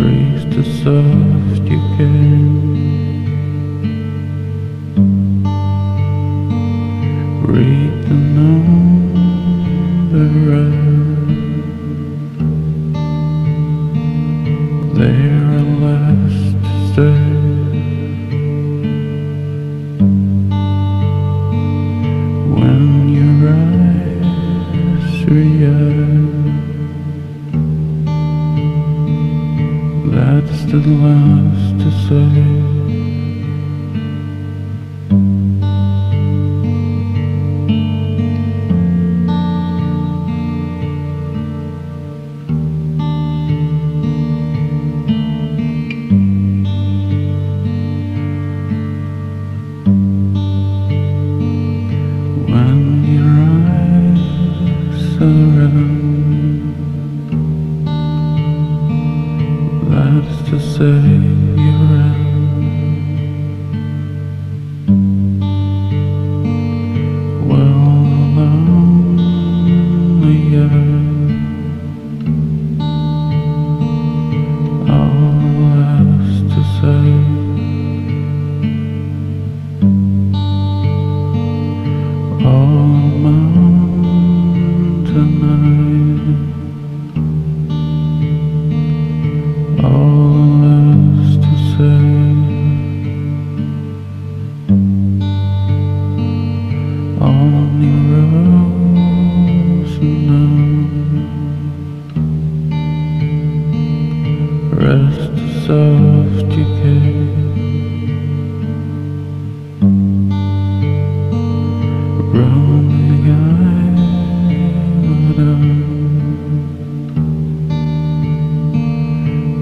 increase the soft you can. Read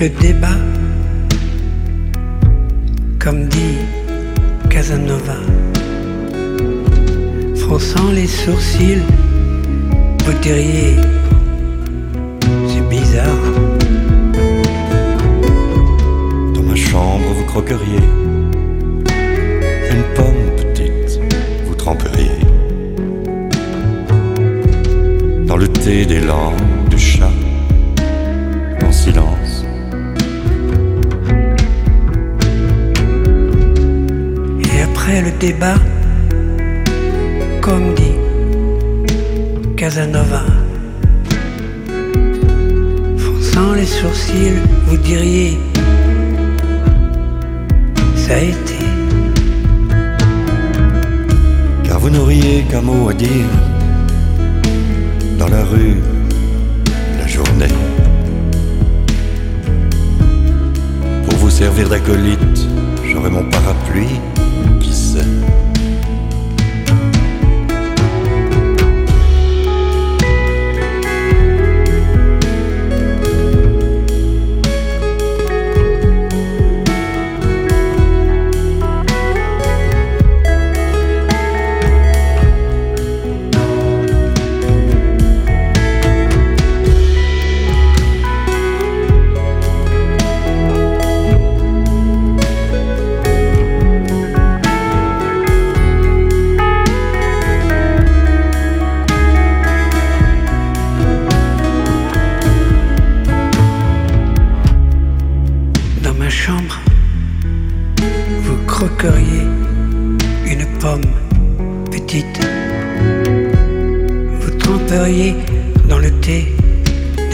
le débat, comme dit Casanova, fronçant les sourcils, vous diriez, c'est bizarre. Dans ma chambre, vous croqueriez. Une pomme petite, vous tremperiez. Dans le thé des langues débat, comme dit Casanova, fronçant les sourcils, vous diriez, ça a été. Car vous n'auriez qu'un mot à dire dans la rue, la journée. Pour vous servir d'acolyte, j'aurai mon parapluie,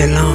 des